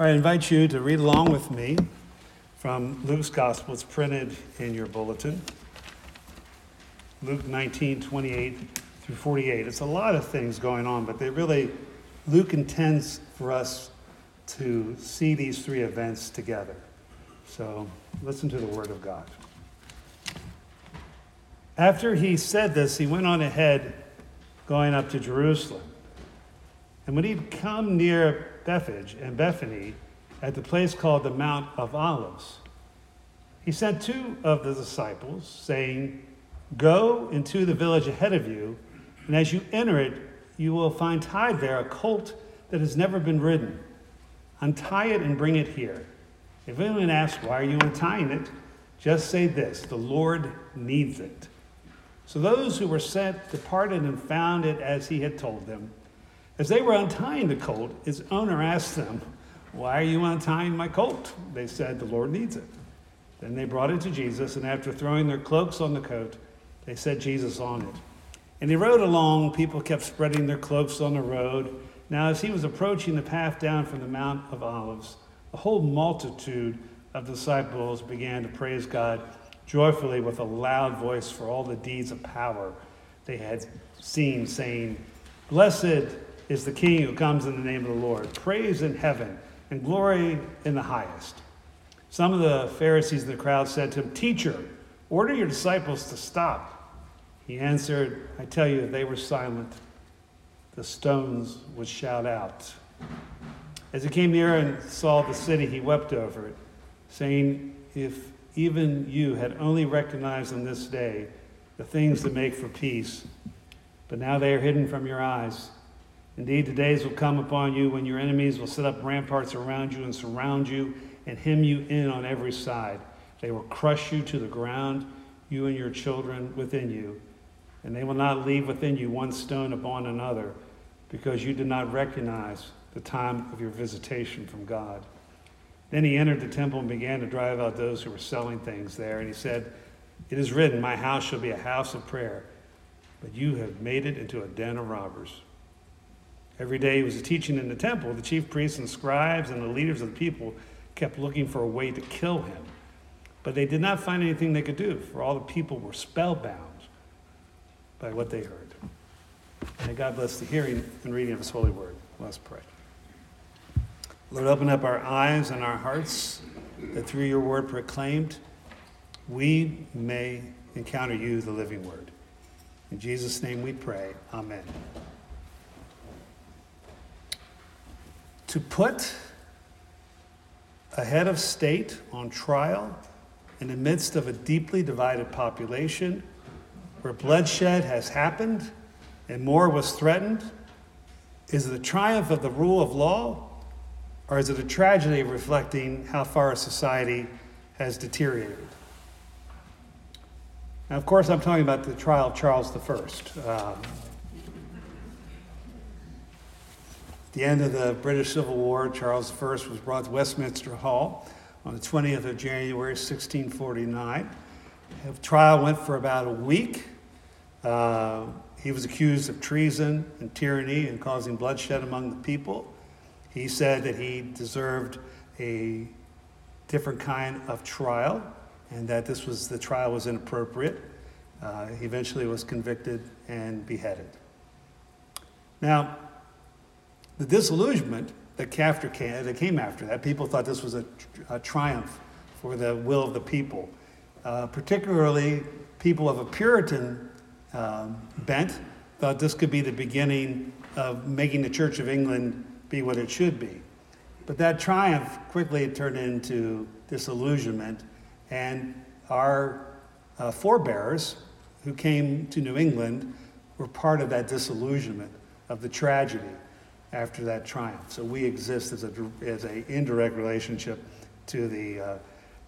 I invite you to read along with me from Luke's Gospel. It's printed in your bulletin. Luke 19, 28 through 48. It's a lot of things going on, but they really, Luke intends for us to see these three events together. So listen to the Word of God. After he said this, he went on ahead, going up to Jerusalem. And when he'd come near Bethphage and Bethany at the place called the Mount of Olives. He sent two of the disciples, saying, Go into the village ahead of you, and as you enter it, you will find tied there a colt that has never been ridden. Untie it and bring it here. If anyone asks, Why are you untying it? just say this The Lord needs it. So those who were sent departed and found it as he had told them. As they were untying the colt, its owner asked them, Why are you untying my colt? They said, The Lord needs it. Then they brought it to Jesus, and after throwing their cloaks on the coat, they set Jesus on it. And he rode along. People kept spreading their cloaks on the road. Now, as he was approaching the path down from the Mount of Olives, the whole multitude of disciples began to praise God joyfully with a loud voice for all the deeds of power they had seen, saying, Blessed is the King who comes in the name of the Lord. Praise in heaven and glory in the highest. Some of the Pharisees in the crowd said to him, Teacher, order your disciples to stop. He answered, I tell you, they were silent, the stones would shout out. As he came near and saw the city, he wept over it, saying, If even you had only recognized on this day the things that make for peace, but now they are hidden from your eyes. Indeed, the days will come upon you when your enemies will set up ramparts around you and surround you and hem you in on every side. They will crush you to the ground, you and your children within you, and they will not leave within you one stone upon another, because you did not recognize the time of your visitation from God. Then he entered the temple and began to drive out those who were selling things there, and he said, It is written, My house shall be a house of prayer, but you have made it into a den of robbers. Every day he was teaching in the temple. The chief priests and scribes and the leaders of the people kept looking for a way to kill him. But they did not find anything they could do, for all the people were spellbound by what they heard. May God bless the hearing and reading of his holy word. Let's pray. Lord, open up our eyes and our hearts that through your word proclaimed, we may encounter you, the living word. In Jesus' name we pray. Amen. To put a head of state on trial in the midst of a deeply divided population where bloodshed has happened and more was threatened? Is it a triumph of the rule of law? Or is it a tragedy reflecting how far a society has deteriorated? Now, of course, I'm talking about the trial of Charles I. Um, At the end of the British Civil War, Charles I was brought to Westminster Hall on the 20th of January, 1649. The trial went for about a week. Uh, he was accused of treason and tyranny and causing bloodshed among the people. He said that he deserved a different kind of trial and that this was the trial was inappropriate. Uh, he eventually was convicted and beheaded. Now, the disillusionment that after came, that came after that, people thought this was a, a triumph for the will of the people. Uh, particularly, people of a Puritan um, bent thought this could be the beginning of making the Church of England be what it should be. But that triumph quickly turned into disillusionment, and our uh, forebears who came to New England were part of that disillusionment, of the tragedy after that triumph. So we exist as a as a indirect relationship to the, uh,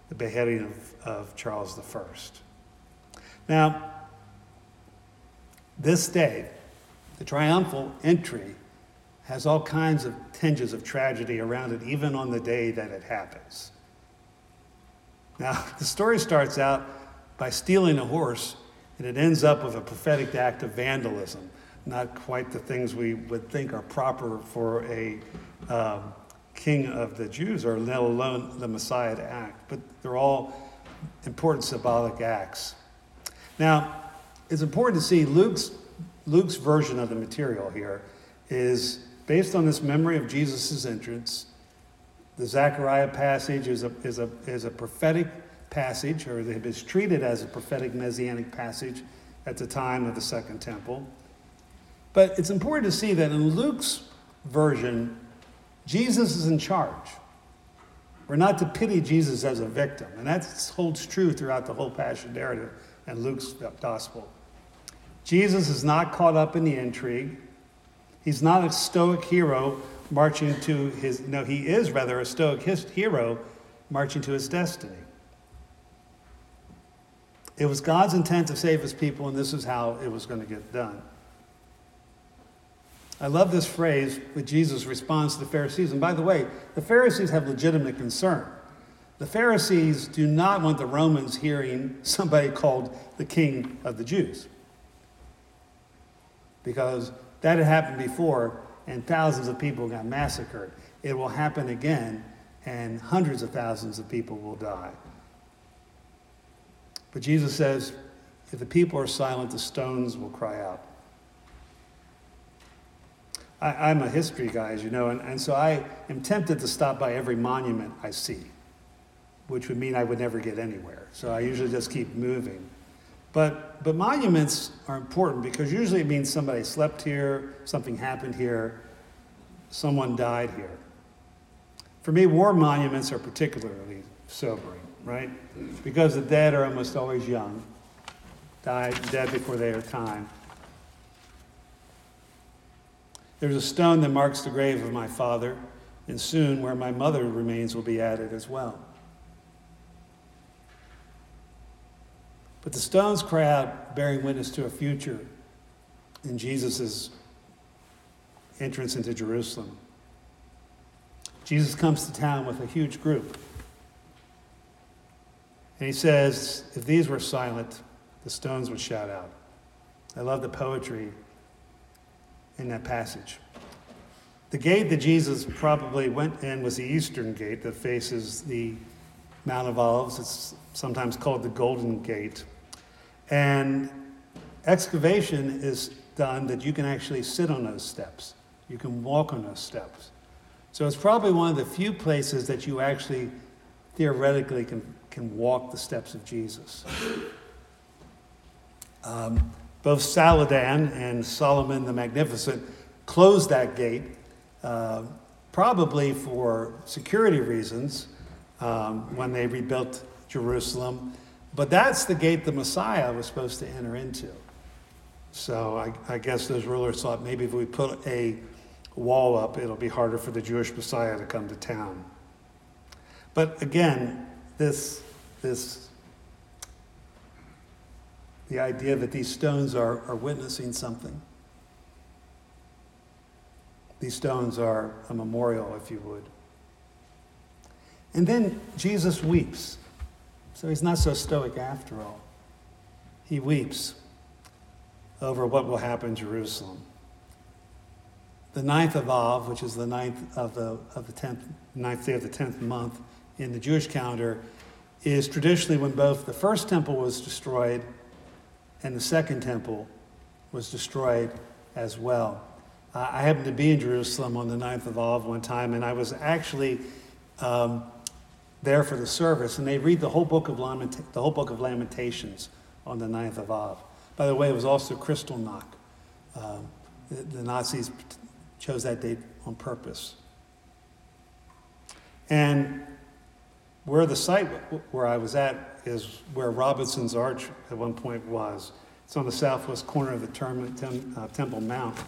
the beheading of, of Charles I. Now, this day, the triumphal entry has all kinds of tinges of tragedy around it, even on the day that it happens. Now, the story starts out by stealing a horse, and it ends up with a prophetic act of vandalism not quite the things we would think are proper for a um, king of the Jews, or let alone the Messiah to act. But they're all important symbolic acts. Now, it's important to see Luke's, Luke's version of the material here is based on this memory of Jesus' entrance. The Zechariah passage is a, is a, is a prophetic passage, or it is treated as a prophetic messianic passage at the time of the Second Temple. But it's important to see that in Luke's version, Jesus is in charge. We're not to pity Jesus as a victim, and that holds true throughout the whole Passion narrative and Luke's gospel. Jesus is not caught up in the intrigue. He's not a stoic hero marching to his, no, he is rather a stoic hero marching to his destiny. It was God's intent to save his people, and this is how it was going to get done. I love this phrase with Jesus' response to the Pharisees. And by the way, the Pharisees have legitimate concern. The Pharisees do not want the Romans hearing somebody called the king of the Jews. Because that had happened before, and thousands of people got massacred. It will happen again, and hundreds of thousands of people will die. But Jesus says, if the people are silent, the stones will cry out. I, am a history guy, as you know, and, and so I am tempted to stop by every monument I see, which would mean I would never get anywhere. So I usually just keep moving. But, but monuments are important because usually it means somebody slept here, something happened here, someone died here. For me, war monuments are particularly sobering, right? Because the dead are almost always young, died dead before their time. There's a stone that marks the grave of my father, and soon where my mother remains will be added as well. But the stones cry out, bearing witness to a future in Jesus' entrance into Jerusalem. Jesus comes to town with a huge group. And he says, if these were silent, the stones would shout out. I love the poetry in that passage. The gate that Jesus probably went in was the eastern gate that faces the Mount of Olives. It's sometimes called the Golden Gate. And excavation is done that you can actually sit on those steps. You can walk on those steps. So it's probably one of the few places that you actually theoretically can, can walk the steps of Jesus. Um, both Saladin and Suleiman the Magnificent closed that gate, uh, probably for security reasons, um, when they rebuilt Jerusalem. But that's the gate the Messiah was supposed to enter into. So I, I guess those rulers thought maybe if we put a wall up, it'll be harder for the Jewish Messiah to come to town. But again, this, this the idea that these stones are, are witnessing something. These stones are a memorial, if you would. And then Jesus weeps. So he's not so stoic after all. He weeps over what will happen in Jerusalem. The ninth of Av, which is the ninth of the, of the tenth, ninth day of the tenth month in the Jewish calendar, is traditionally when both the first temple was destroyed and the second temple was destroyed as well. Uh, I happened to be in Jerusalem on the 9th of Av one time, and I was actually um, there for the service, and they read the whole book of Lamenta- the whole book of Lamentations on the 9th of Av. By the way, it was also Kristallnacht. Um, the, the Nazis chose that date on purpose. And where the site where I was at is where Robinson's Arch at one point was. It's on the southwest corner of the term, tem, uh, Temple Mount.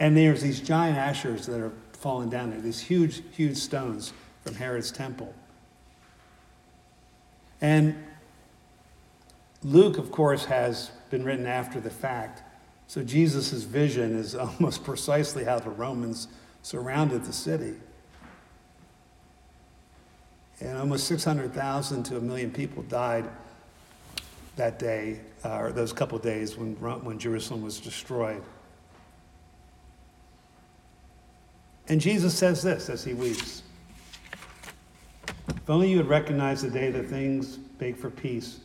And there's these giant ashlars that are falling down there, these huge, huge stones from Herod's temple. And Luke, of course, has been written after the fact. So Jesus' vision is almost precisely how the Romans surrounded the city. And almost 600,000 to a million people died that day, uh, or those couple days when, when Jerusalem was destroyed. And Jesus says this as he weeps If only you had recognized the day that things bake for peace,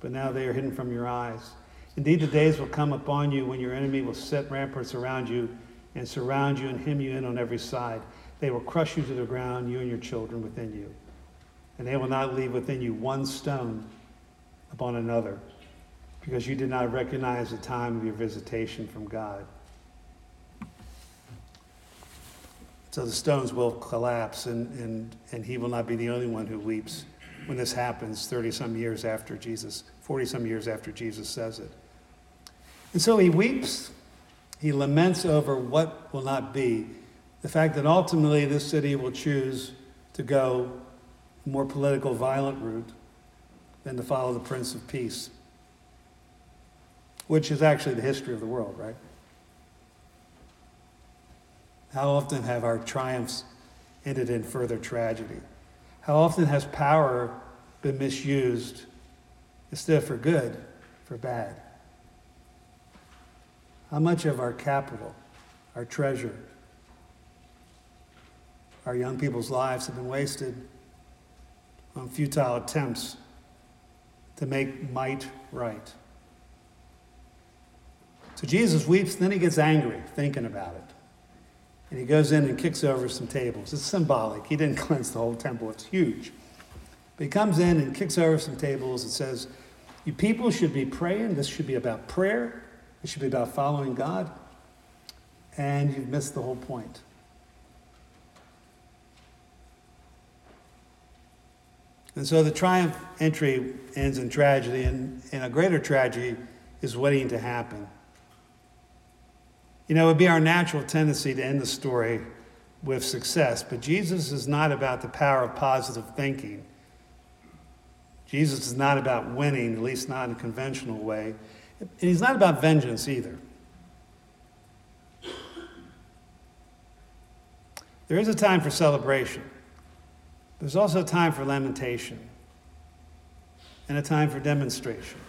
but now they are hidden from your eyes. Indeed, the days will come upon you when your enemy will set ramparts around you and surround you and hem you in on every side. They will crush you to the ground, you and your children within you. And they will not leave within you one stone upon another, because you did not recognize the time of your visitation from God. So the stones will collapse, and, and, and he will not be the only one who weeps when this happens 30 some years after Jesus, 40 some years after Jesus says it. And so he weeps, he laments over what will not be. The fact that ultimately this city will choose to go more political, violent route than to follow the Prince of Peace, which is actually the history of the world, right? How often have our triumphs ended in further tragedy? How often has power been misused instead of for good, for bad? How much of our capital, our treasure, our young people's lives have been wasted on futile attempts to make might right? So Jesus weeps, then he gets angry thinking about it. And he goes in and kicks over some tables. It's symbolic. He didn't cleanse the whole temple, it's huge. But he comes in and kicks over some tables and says, You people should be praying. This should be about prayer. It should be about following God. And you've missed the whole point. And so the triumph entry ends in tragedy, and, and a greater tragedy is waiting to happen. You know, it would be our natural tendency to end the story with success, but Jesus is not about the power of positive thinking. Jesus is not about winning, at least not in a conventional way. And he's not about vengeance either. There is a time for celebration. There's also a time for lamentation and a time for demonstration.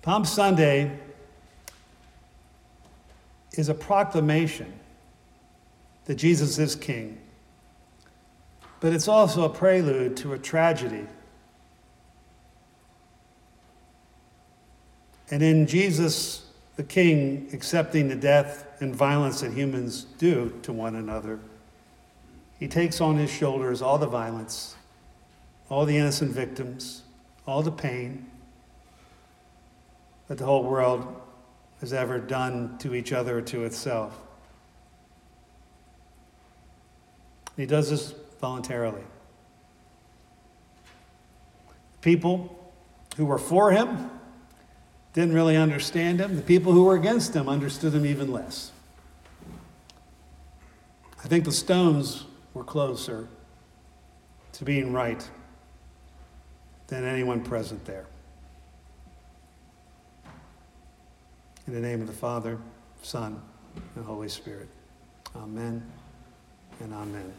Palm Sunday is a proclamation that Jesus is king, but it's also a prelude to a tragedy. And in Jesus, the king, accepting the death and violence that humans do to one another, he takes on his shoulders all the violence, all the innocent victims, all the pain that the whole world has ever done to each other or to itself. He does this voluntarily. People who were for him didn't really understand him. The people who were against him understood him even less. I think the stones were closer to being right than anyone present there. In the name of the Father, Son, and Holy Spirit. Amen and amen.